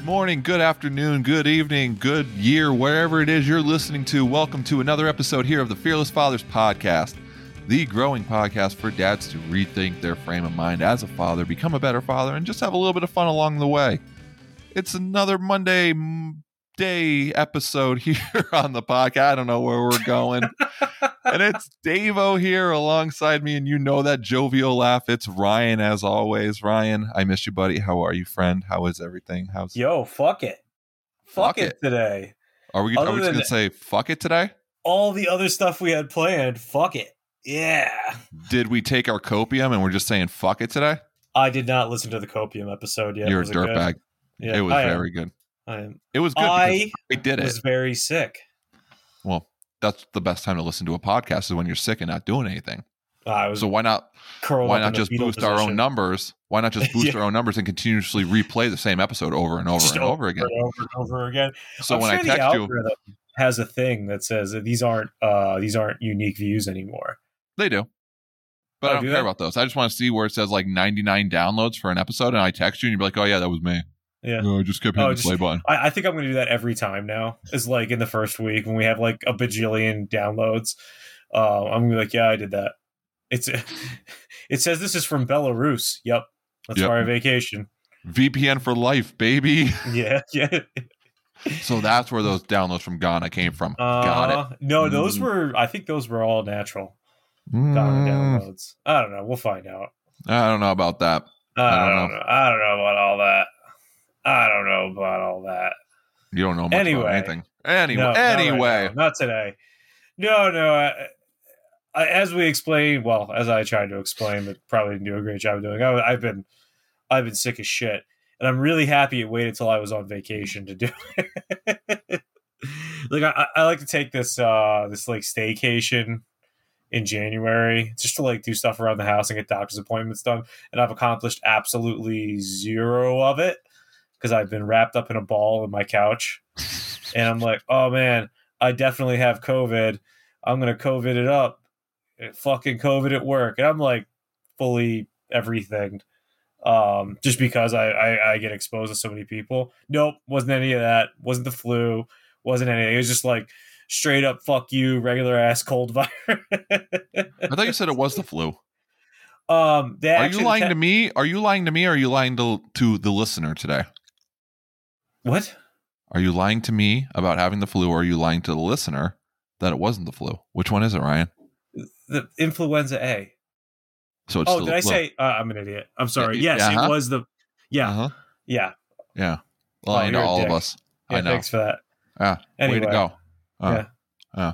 Good morning, good afternoon, good evening, good year, wherever it is you're listening to. Welcome to another episode here of the Fearless Fathers Podcast, the growing podcast for dads to rethink their frame of mind as a father, become a better father, and just have a little bit of fun along the way. It's another Monday day episode here on the podcast. I don't know where we're going. and it's Davo here alongside me, and you know that jovial laugh. It's Ryan, as always. Ryan, I miss you, buddy. How are you, friend? How is everything? How's Yo, fuck it. Fuck, Fuck it. it. today. Are we, Other are we just gonna say fuck it today? All the other stuff we had planned, fuck it. Yeah. Did we take our copium and we're just saying fuck it today? I did not listen to the copium episode yet. You're a Was it dirtbag. Yeah, it was I am. very good. Am. It was good I we did was it. very sick. Well, that's the best time to listen to a podcast is when you're sick and not doing anything. I was So why not why not just boost our own numbers? Why not just boost Yeah. our own numbers and continuously replay the same episode over and over Just and over again? and over and over again. So I'm when sure I the text you, algorithm has a thing that says that these aren't uh these aren't unique views anymore. They do. But Oh, I don't do care they? about those. I just want to see where it says like 99 downloads for an episode, and I text you, and you'd be like, "Oh yeah, that was me." Yeah. No, I just kept hitting Oh, the just- play button. I, I think I'm going to do that every time now. Is like in the first week when we have like a bajillion downloads. Uh, I'm gonna be like, yeah, I did that. It's it says this is from Belarus. Yep, that's Yep. our vacation. VPN for life, baby. Yeah, yeah. so that's where those downloads from Ghana came from. Got it. Uh, No, those Mm. were. I think those were all natural Mm, Ghana downloads. I don't know. We'll find out. I don't know about that. I, I don't don't, know. I don't know about all that. I don't know about all that. You don't know much Anyway. about anything. Anyway, No, not right anyway. not today. No, no. I, I, as we explained, well, as I tried to explain, but probably didn't do a great job of doing. I, I've been, I've been sick as shit, and I'm really happy it waited till I was on vacation to do it. like I, I like to take this, uh, this like staycation in January just to like do stuff around the house and get doctor's appointments done, and I've accomplished absolutely zero of it because I've been wrapped up in a ball in my couch and I'm like, oh man, I definitely have COVID. I'm gonna COVID it up. It fucking COVID at work, and I'm like fully everything, um, just because I, I I get exposed to so many people. Nope, wasn't any of that. Wasn't the flu. Wasn't anything. It was just like straight up fuck you, regular ass cold virus. I thought you said it was the flu. um, Are you lying te- to me? Are you lying to me or are you lying to, to the listener today? What? Are you lying to me about having the flu or are you lying to the listener that it wasn't the flu? Which one is it, Ryan? The influenza A. So it's Oh, did I look, say? Uh, I'm an idiot. I'm sorry. Yeah, Yes, uh-huh. it was the. Yeah, Uh-huh. yeah. Yeah. Oh, Lying to you're a all of us. Yeah, I know. Thanks for that. Yeah. Anyway, Way to go. Uh, Yeah. uh.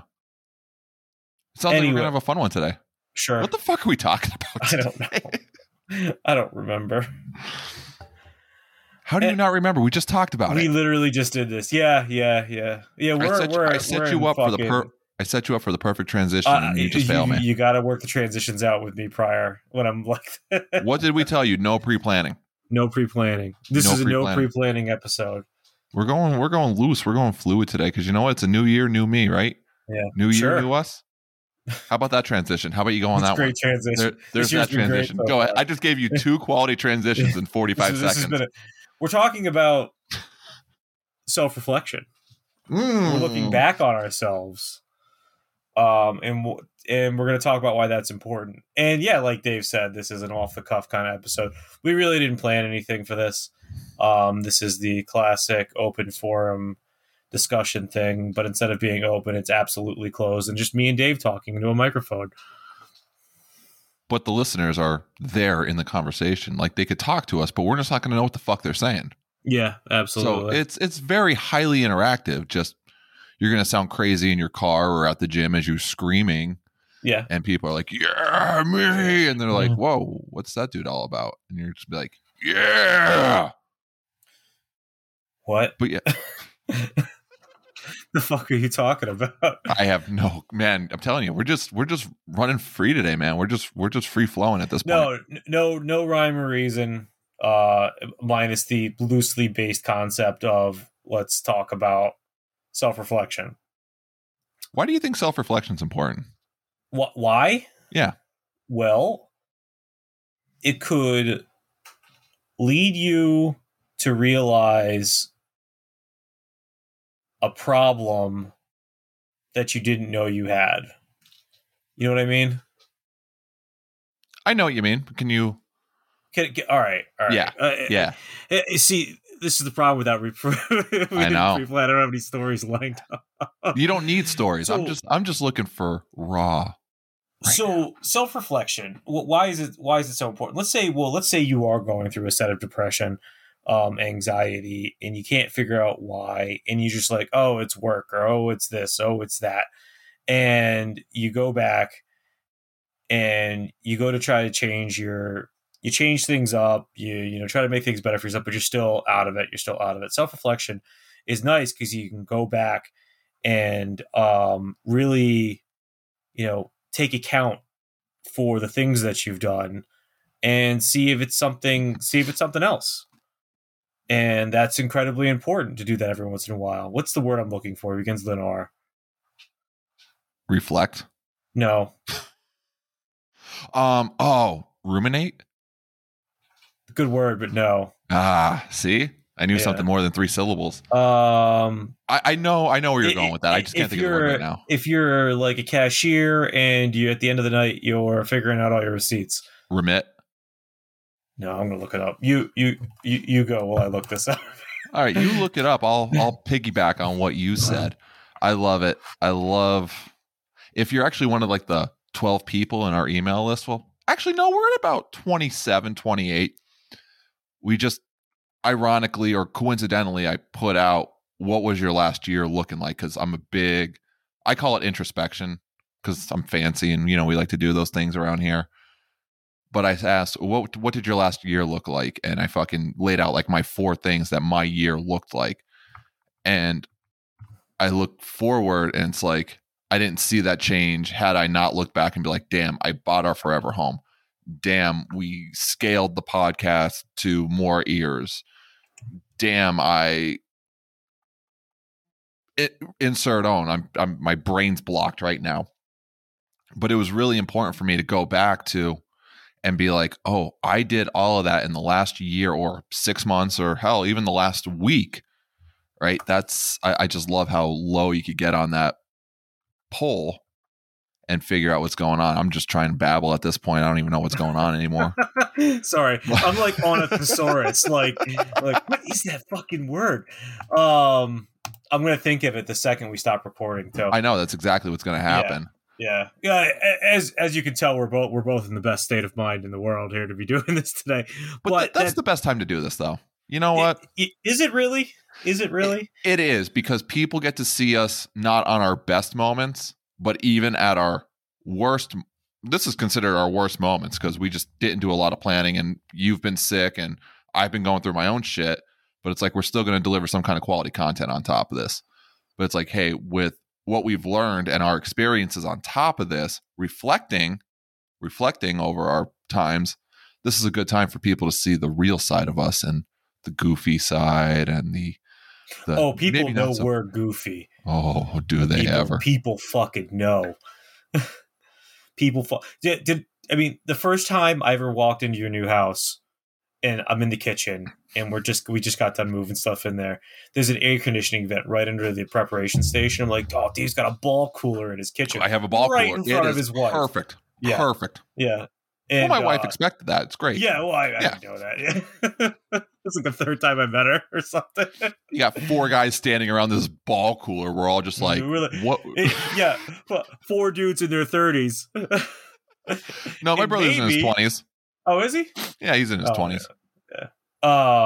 It sounds like we're gonna have a fun one today. Sure. What the fuck are we talking about? I don't know. I don't remember. How do you not remember? We just talked about We it. We literally just did this. Yeah, yeah, yeah, yeah. I We're set, you- we're I set we're you up for the per- I set you up for the perfect transition, Uh, and you you, just fail me. You got to work the transitions out with me prior when I'm like, what did we tell you? No pre-planning. no pre-planning. This No is a no pre-planning. pre-planning episode. We're going. We're going loose. We're going fluid today because you know what? It's a new year, new me, right? Yeah, New year, sure. new us. How about that transition? How about you go on It's that great one? transition. There, there's that great transition. so Go ahead. I just gave you two quality transitions in 45 This is- this has seconds. been a- we're talking about self-reflection. we're Mm. looking back on ourselves um and w- and we're going to talk about why that's important and yeah like dave said this is an off the cuff kind of episode we really didn't plan anything for this um this is the classic open forum discussion thing but instead of being open it's absolutely closed and just me and dave talking into a microphone But the listeners are there in the conversation. Like they could talk to us, but we're just not going to know what the fuck they're saying. yeah absolutely So it's it's very highly interactive. Just you're going to sound crazy in your car or at the gym as you're screaming, yeah and people are like, "Yeah, me," and they're like, Mhm. "Whoa, what's that dude all about?" And you're just like, "Yeah." what But yeah, the fuck are you talking about I have no man. I'm telling you, we're just we're just running free today, man. We're just we're just free flowing at this point. no no no rhyme or reason uh minus the loosely based concept of let's talk about self-reflection Why do you think self reflection is important? Wh- why Yeah. well it could lead you to realize a problem that you didn't know you had. You know what I mean? I know what you mean. Can you? Can, can- all right, all right. Yeah, Uh, Yeah. uh, uh, see, this is the problem without repre- I know. Pre-plan. I don't have any stories lined up. You don't need stories. I'm just I'm just looking for raw. right so self-reflection why is it why is it so important let's say well let's say you are going through a set of depression um anxiety and you can't figure out why and you just like oh it's work or oh it's this oh it's that and you go back and you go to try to change your you change things up you you know try to make things better for yourself but you're still out of it you're still out of it. Self-reflection is nice because you can go back and um really you know take account for the things that you've done and see if it's something see if it's something else and that's incredibly important to do that every once in a while what's the word i'm looking for it begins with an r Reflect. no Um. Oh, ruminate. good word but no Ah, see, I knew Yeah. something more than three syllables. um I, I know, I know where you're i- going with that. I just can't think of the word right now. if you're like a cashier and you at the end of the night you're figuring out all your receipts Remit. No i'm gonna look it up you you you, you go while i look this up All right, you look it up. I'll I'll piggyback on what you uh-huh. said. I love it. I love if you're actually one of like the 12 people in our email list. Well, actually no, we're at about 27, 28. We just ironically or coincidentally I put out what was your last year looking like cuz I'm a big I call it introspection cuz I'm fancy and you know we like to do those things around here. But I asked, what what did your last year look like? And I fucking laid out like my four things that my year looked like. And I look forward and it's like I didn't see that change had I not looked back and be like, damn, I bought our forever home. Damn, we scaled the podcast to more ears. Damn, I it, insert own. I'm I'm my brain's blocked right now. But it was really important for me to go back to and be like, oh, I did all of that in the last year or six months or hell, even the last week. Right. That's, I, I just love how low you could get on that poll and figure out what's going on. I'm just trying to babble at this point. I don't even know what's going on anymore. Sorry, I'm like on a thesaurus. like, like what is that fucking word? Um, I'm gonna think of it the second we stop recording. Too. I know that's exactly what's going to happen. Yeah, yeah. As as you can tell, we're both we're both in the best state of mind in the world here to be doing this today. But, But th- that's that- the best time to do this, though. You know what? I- i- Is it really? Is it really? It is because people get to see us not on our best moments, but even at our worst. This is considered our worst moments because we just didn't do a lot of planning and you've been sick and I've been going through my own shit. But it's like we're still going to deliver some kind of quality content on top of this. But it's like, hey, with what we've learned and our experiences on top of this, reflecting, reflecting over our times, this is a good time for people to see the real side of us and the goofy side and the. the oh, people know so- we're goofy. Oh, do they people, ever? People fucking know. people, fu- did, did I mean the first time I ever walked into your new house, and I'm in the kitchen, and we're just we just got done moving stuff in there. There's an air conditioning vent right under the preparation station. I'm like, oh, Dave's got a ball cooler in his kitchen. I have a ball right cooler. in front It of is his wife. Perfect. Yeah. Perfect. yeah. Well, And, my wife uh, expected that. It's great. Yeah, well, I, I Yeah. didn't know that. Yeah. it's like the third time I met her or something. You got four guys standing around this ball cooler. We're all just like, Really- what? It- yeah, four dudes in their thirties. no, my and brother's in his 20s. Oh, is he? Yeah, he's in his Oh, 20s. Yeah.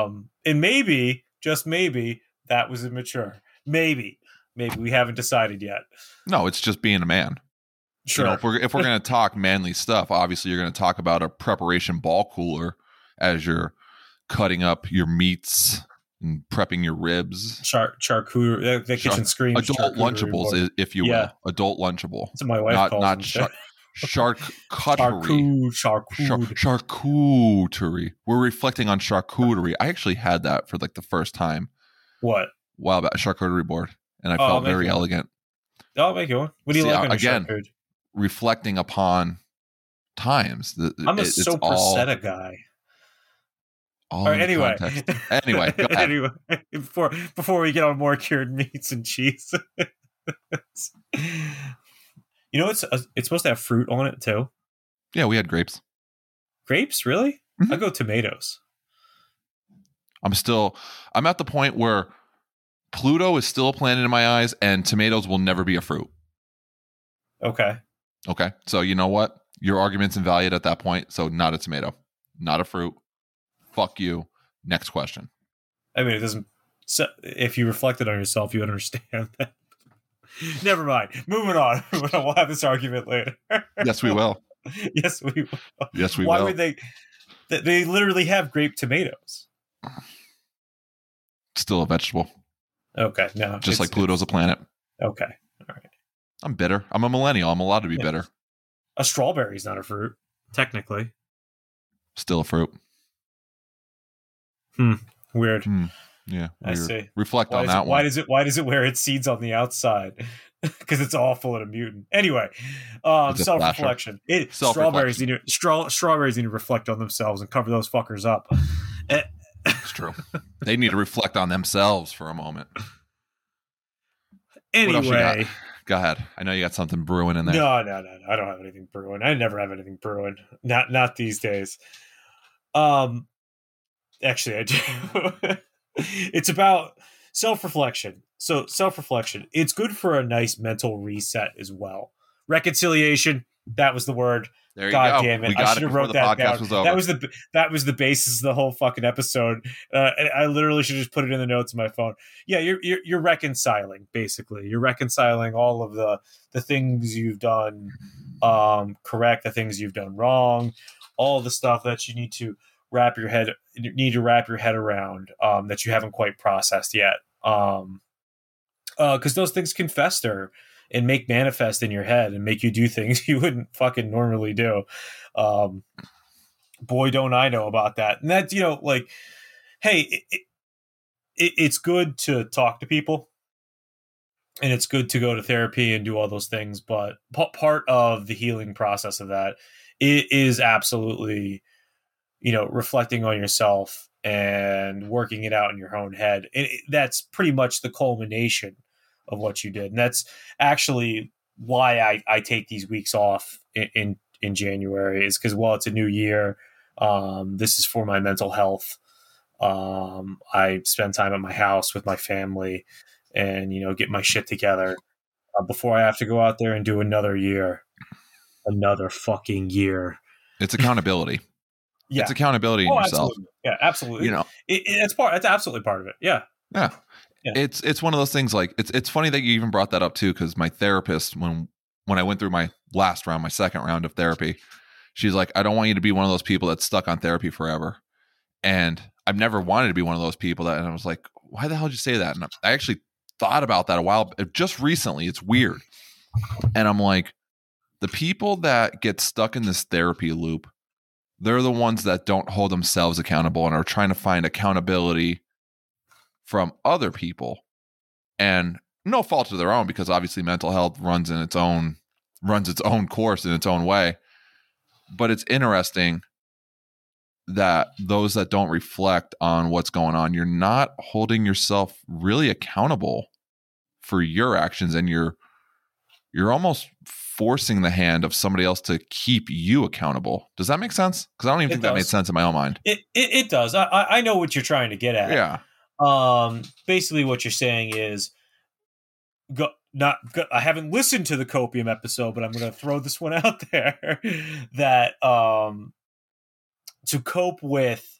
Um, and maybe, just maybe, that was immature. Maybe, maybe we haven't decided yet. No, it's just being a man. Sure. You know, if we're if we're gonna talk manly stuff, obviously you're gonna talk about a preparation ball cooler as you're cutting up your meats and prepping your ribs. Char- charcuterie. The, the Char- kitchen screams. Adult Lunchables, board. if you Yeah. will. Adult Lunchable. That's my wife Not calls not them. shark charcuterie. Charcu- charcuterie. Char- charcuterie. We're reflecting on charcuterie. I actually had that for like the first time what? Wow, a charcuterie board, and I Oh, felt very elegant. I'll make you one. What do you See, like uh, again, charcuterie? Reflecting upon times. The- I'm a it- it's sopressata guy. All All right, anyway. Anyway, anyway, before before we get on more cured meats and cheese, you know it's uh, it's supposed to have fruit on it too. Yeah, we had grapes. Grapes, really? Mhm. I go tomatoes. I'm still I'm at the point where Pluto is still a planet in my eyes and tomatoes will never be a fruit. Okay. Okay. So you know what? Your argument's invalid at that point. So not a tomato. Not a fruit. Fuck you. Next question. I mean, it doesn't. So if you reflected on yourself, you would understand that. Never mind. Moving on. we'll have this argument later. Yes, we will. yes, we will. Yes, we Why will. Why would they? they- They literally have grape tomatoes. Still a vegetable. Okay, no, Just like Pluto's a planet. Okay, All right. I'm bitter. I'm a millennial. I'm allowed to be Yeah. bitter. a strawberry is not a fruit, technically. Still a fruit. Hmm. Weird. Yeah. I see. Reflect Why on that it, why does it? Why does it wear its seeds on the outside? Because it's awful and a mutant. Anyway, um, self reflection. It strawberries need to straw, strawberries need to reflect on themselves and cover those fuckers up. It's true. they need to reflect on themselves for a moment. else you got? Anyway, Go ahead. I know you got something brewing in there. no, no, no, no, I don't have anything brewing. I never have anything brewing. Not not these days. Um, actually, I do. it's about self reflection. So self reflection. It's good for a nice mental reset as well. Reconciliation. That was the word. There you God go. damn it! We I should have wrote that down. was. That was the that was the basis of the whole fucking episode. Uh, and I literally should just put it in the notes of my phone. Yeah, you're, you're you're reconciling basically. You're reconciling all of the the things you've done um, correct, the things you've done wrong, all the stuff that you need to wrap your head need to wrap your head around um, that you haven't quite processed yet. Um, because those things can fester and make manifest in your head and make you do things you wouldn't fucking normally do. Um, boy, don't I know about that. And that's, you know, like, hey, it, it, it's good to talk to people and it's good to go to therapy and do all those things. But p- part of the healing process of that it is absolutely, you know, reflecting on yourself and working it out in your own head. And it, that's pretty much the culmination of what you did. And that's actually why I, I take these weeks off in, in, in January is because, while it's a new year. Um, this is for my mental health. Um, I spend time at my house with my family and, you know, get my shit together uh, before I have to go out there and do another year. Another fucking year. It's accountability. Yeah. It's accountability in Oh, yourself. absolutely. Yeah, absolutely. You know, it, it- it's part. It's absolutely part of it. Yeah. yeah. Yeah. It's it's one of those things like it's it's funny that you even brought that up too because my therapist when when I went through my last round, my second round of therapy, she's like, I don't want you to be one of those people that's stuck on therapy forever. And I've never wanted to be one of those people that and I was like, why the hell did you say that? And I actually thought about that a while uh, just recently. It's weird. And I'm like, the people that get stuck in this therapy loop, they're the ones that don't hold themselves accountable and are trying to find accountability from other people. And no fault of their own because obviously mental health runs in its own runs its own course in its own way. But it's interesting that those that don't reflect on what's going on you're not holding yourself really accountable for your actions and you're you're almost forcing the hand of somebody else to keep you accountable does that make sense because i don't even It think that made sense in my own mind It it, it does. I- I I know what you're trying to get at. yeah Um, basically, what you're saying is, go, not. Go, I haven't listened to the copium episode, but I'm going to throw this one out there. that um, to cope with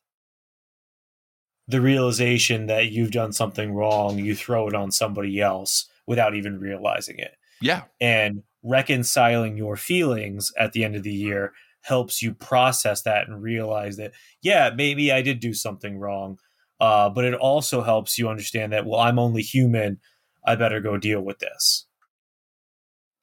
the realization that you've done something wrong, you throw it on somebody else without even realizing it, yeah and reconciling your feelings at the end of the year helps you process that and realize that yeah maybe i did do something wrong. Uh, but it also helps you understand that well i'm only human. I better go deal with this.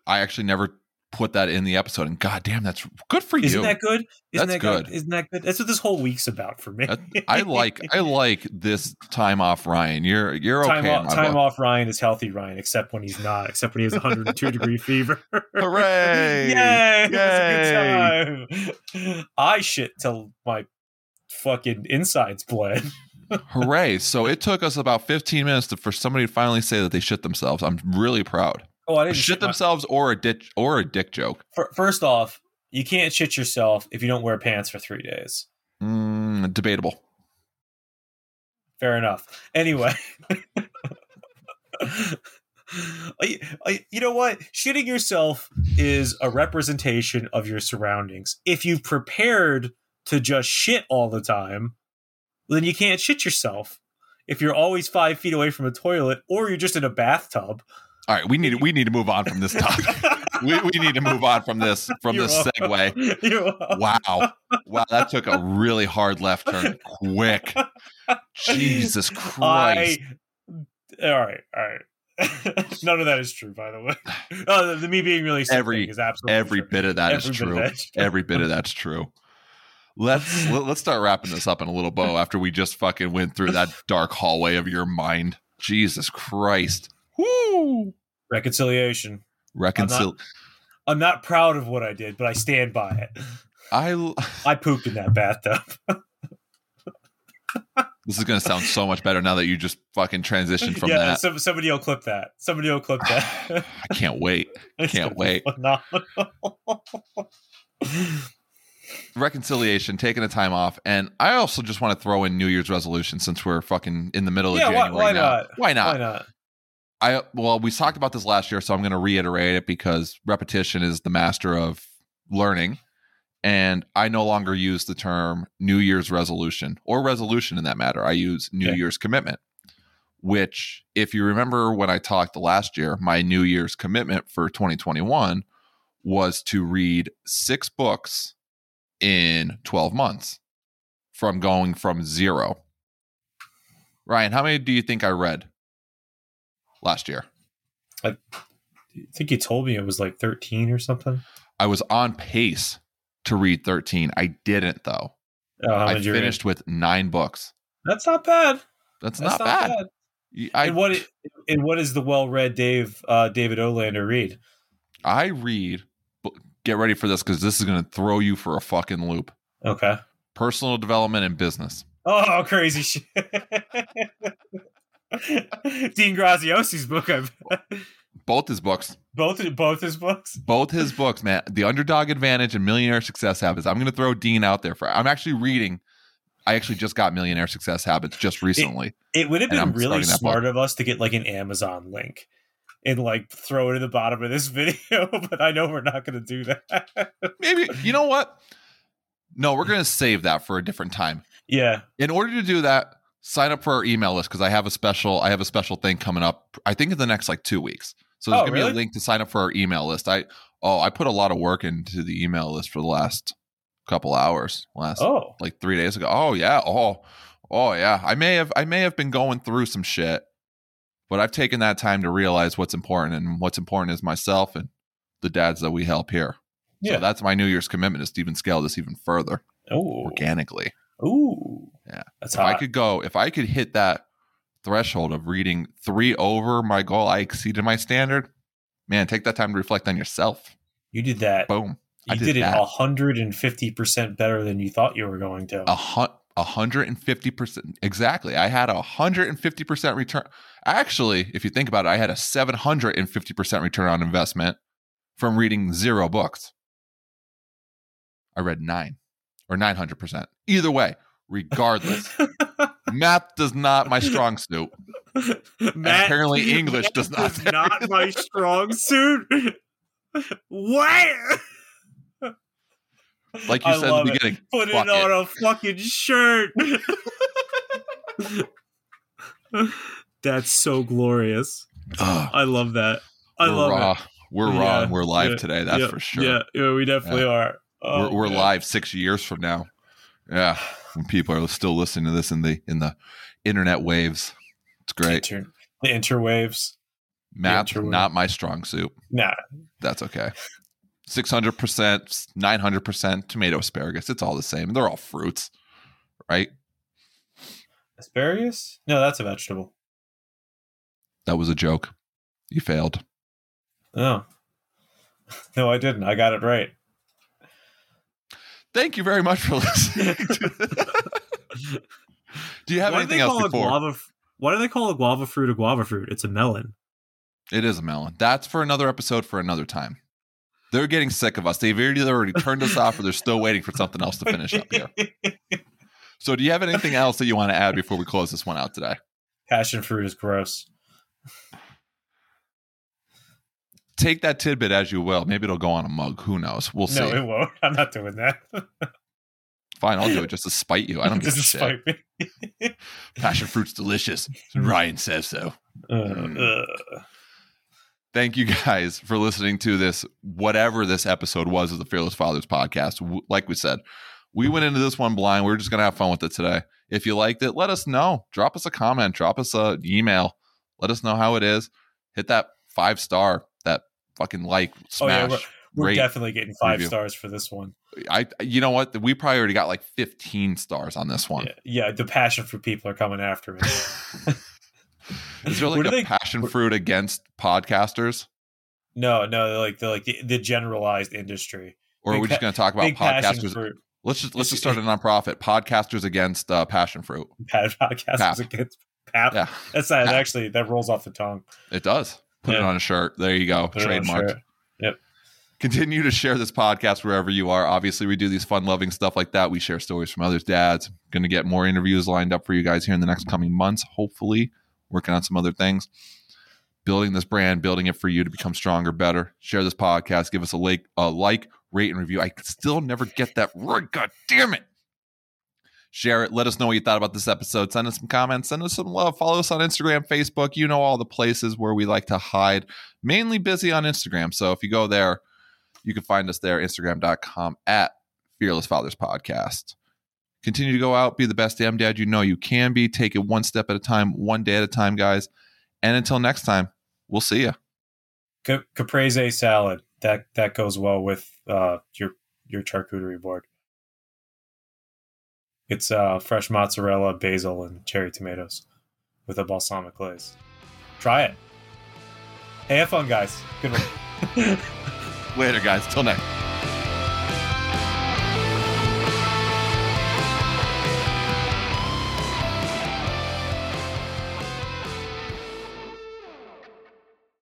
I actually never put that in the episode, and god damn, that's good for you. isn't that good isn't That's that good. isn't that good that's what this whole week's about for me That- I like I like this time off, Ryan. You're you're okay. time, in off, time book. off ryan is healthy ryan except when he's not except when he has 102 degree fever Hooray! Yay! Yay! good time. I shit till my fucking insides bled. Hooray! So it took us about 15 minutes to, for somebody to finally say that they shit themselves. I'm really proud. Oh, I didn't Shit my- themselves or a ditch or a dick joke. Fir- First off, you can't shit yourself if you don't wear pants for three days. Mm, debatable. Fair enough. Anyway. I- I- you know what? Shitting yourself is a representation of your surroundings. If you've prepared to just shit all the time, then you can't shit yourself. If you're always five feet away from a toilet, or you're just in a bathtub, All right, we need we need to move on from this topic. we, we need to move on from this from You're this segue. Wow, wow, that took a really hard left turn quick. Jesus Christ! I, all right, all right. None of that is true, by the way. Oh, the, the me being really sick Every- is absolutely Every true. bit of that is Every bit of true. that is true. Every bit of that's true. Let's let, let's start wrapping this up in a little bow after we just fucking went through that dark hallway of your mind. Jesus Christ! Woo! reconciliation. Reconcil. I'm not proud of what I did, but I stand by it. I. l- I pooped in that bathtub. This is gonna sound so much better now that you just fucking transitioned from yeah, that. some, somebody will clip that. Somebody will clip that. I can't wait. It's Can't wait. reconciliation, taking a time off, and I also just want to throw in New Year's resolution since we're fucking in the middle of Yeah, why- January why now. not? Why not? Why not? I well, we talked about this last year, so I'm going to reiterate it because repetition is the master of learning, and I no longer use the term New Year's resolution or resolution in that matter. I use New. Year's commitment. Which, if you remember when I talked last year, my New Year's commitment for 2021 was to read six books in 12 months from going from zero. Ryan, how many do you think I read last year? I think you told me it was like 13 or something. I was on pace to read 13. I didn't, though. Oh, I read? finished with nine books. That's not bad. That's, That's not, bad. Y- I, and what? i- And what is the well-read Dave uh, David Olander read? I read, get ready for this because this is going to throw you for a fucking loop. Okay. Personal development and business. Oh, crazy shit. Dean Graziosi's book. I bet. Both his books. both both his books. both his books, man, The Underdog Advantage and Millionaire Success Habits. I'm going to throw Dean out there for. I'm actually reading. I actually just got Millionaire Success Habits just recently. It would have been really smart of us to get like an Amazon link and like throw it at the bottom of this video, but I know we're not going to do that. Maybe you know what? No, we're going to save that for a different time. yeah. In order to do that, sign up for our email list because I have a special. I have a special thing coming up. I think in the next like two weeks. So there's Oh, going to be a link to sign up for our email list. I oh I put a lot of work into the email list for the last couple hours. Last Oh. like three days ago. Oh yeah. Oh oh yeah. I may have I may have been going through some shit, but I've taken that time to realize what's important, and what's important is myself and the dads that we help here. Yeah. So that's my New Year's commitment is to even scale this even further Oh. organically. Ooh. Yeah. That's If I could go, if I could hit that threshold of reading three over my goal, I exceeded my standard. Man, take that time to reflect on yourself. you did that. Boom. I You did did, it hundred and fifty percent better than you thought you were going to. a hun- a hundred and fifty percent exactly. I had a hundred and fifty percent return. Actually, if you think about it, I had a seven hundred and fifty percent return on investment from reading zero books. I read nine or nine hundred percent. Either way, regardless, math does not my strong suit. Matt, apparently English does not. not my strong suit. what? Like you I said in the it. beginning, Put fuck it on a fucking shirt. That's so glorious. I love that. I we're love raw. it. We're Yeah, raw and we're live yeah, today. That's yeah, for sure. Yeah, yeah, we definitely are. Oh, we're we're oh, man. live six years from now. Yeah, when people are still listening to this in the in the internet waves, it's great. Inter- the interwaves. Math interwave. not my strong suit. Nah, That's okay. Six hundred percent, nine hundred percent tomato asparagus. It's all the same. They're all fruits, right? asparagus? No, that's a vegetable. That was a joke. You failed. No, no, I didn't. I got it right. Thank you very much for listening. Do you have do anything they else before? guava? Why do they call a guava fruit a guava fruit? It's a melon. It is a melon. That's for another episode for another time. They're getting sick of us. They've either already turned us off or they're still waiting for something else to finish up here. So, do you have anything else that you want to add before we close this one out today? Passion fruit is gross. Take that tidbit as you will. Maybe it'll go on a mug. Who knows? We'll see. No, it won't. I'm not doing that. Fine, I'll do it just to spite you. I don't give a shit. spite me. Passion fruit's delicious. Ryan says so. Uh, uh. Thank you guys for listening to this, whatever this episode was of the Fearless Fathers podcast. Like we said, we went into this one blind. We're just going to have fun with it today. If you liked it, let us know. Drop us a comment, drop us a email. Let us know how it is. Hit that five star, fucking like, Oh, yeah, smash, We're definitely getting five review. stars for this one. I, you know what? We probably already got like 15 stars on this one. Yeah, yeah, the passion fruit people are coming after me. Is there like a they- passion fruit against podcasters? No, no, they're like they're like the, the generalized industry. Or are we just going to talk about podcasters? fruit. Let's just let's just start a nonprofit. Podcasters against uh, passion fruit. Pad podcast Pap. against Pap. Yeah, That's not Pap. actually that rolls off the tongue. it does. Put it on a shirt. There you go. Put Trademark. Yep. Continue to share this podcast wherever you are. Obviously, we do these fun loving stuff like that. We share stories from others' dads. Going to get more interviews lined up for you guys here in the next coming months. Hopefully, working on some other things. Building this brand, building it for you to become stronger, better. Share this podcast. Give us a like, a like, rate, and review. I still never get that right. God damn it. Share it. Let us know what you thought about this episode. Send us some comments. Send us some love. Follow us on Instagram, Facebook. You know all the places where we like to hide. Mainly busy on Instagram. So if you go there, you can find us there, Instagram.com at Fearless Fathers Podcast. Continue to go out, be the best damn dad you know you can be. Take it one step at a time, one day at a time, guys. And until next time, we'll see you. Caprese salad that that goes well with uh, your your charcuterie board. It's uh, fresh mozzarella, basil, and cherry tomatoes with a balsamic glaze. Try it. Hey, have fun, guys. Good one. Later, guys. Till next.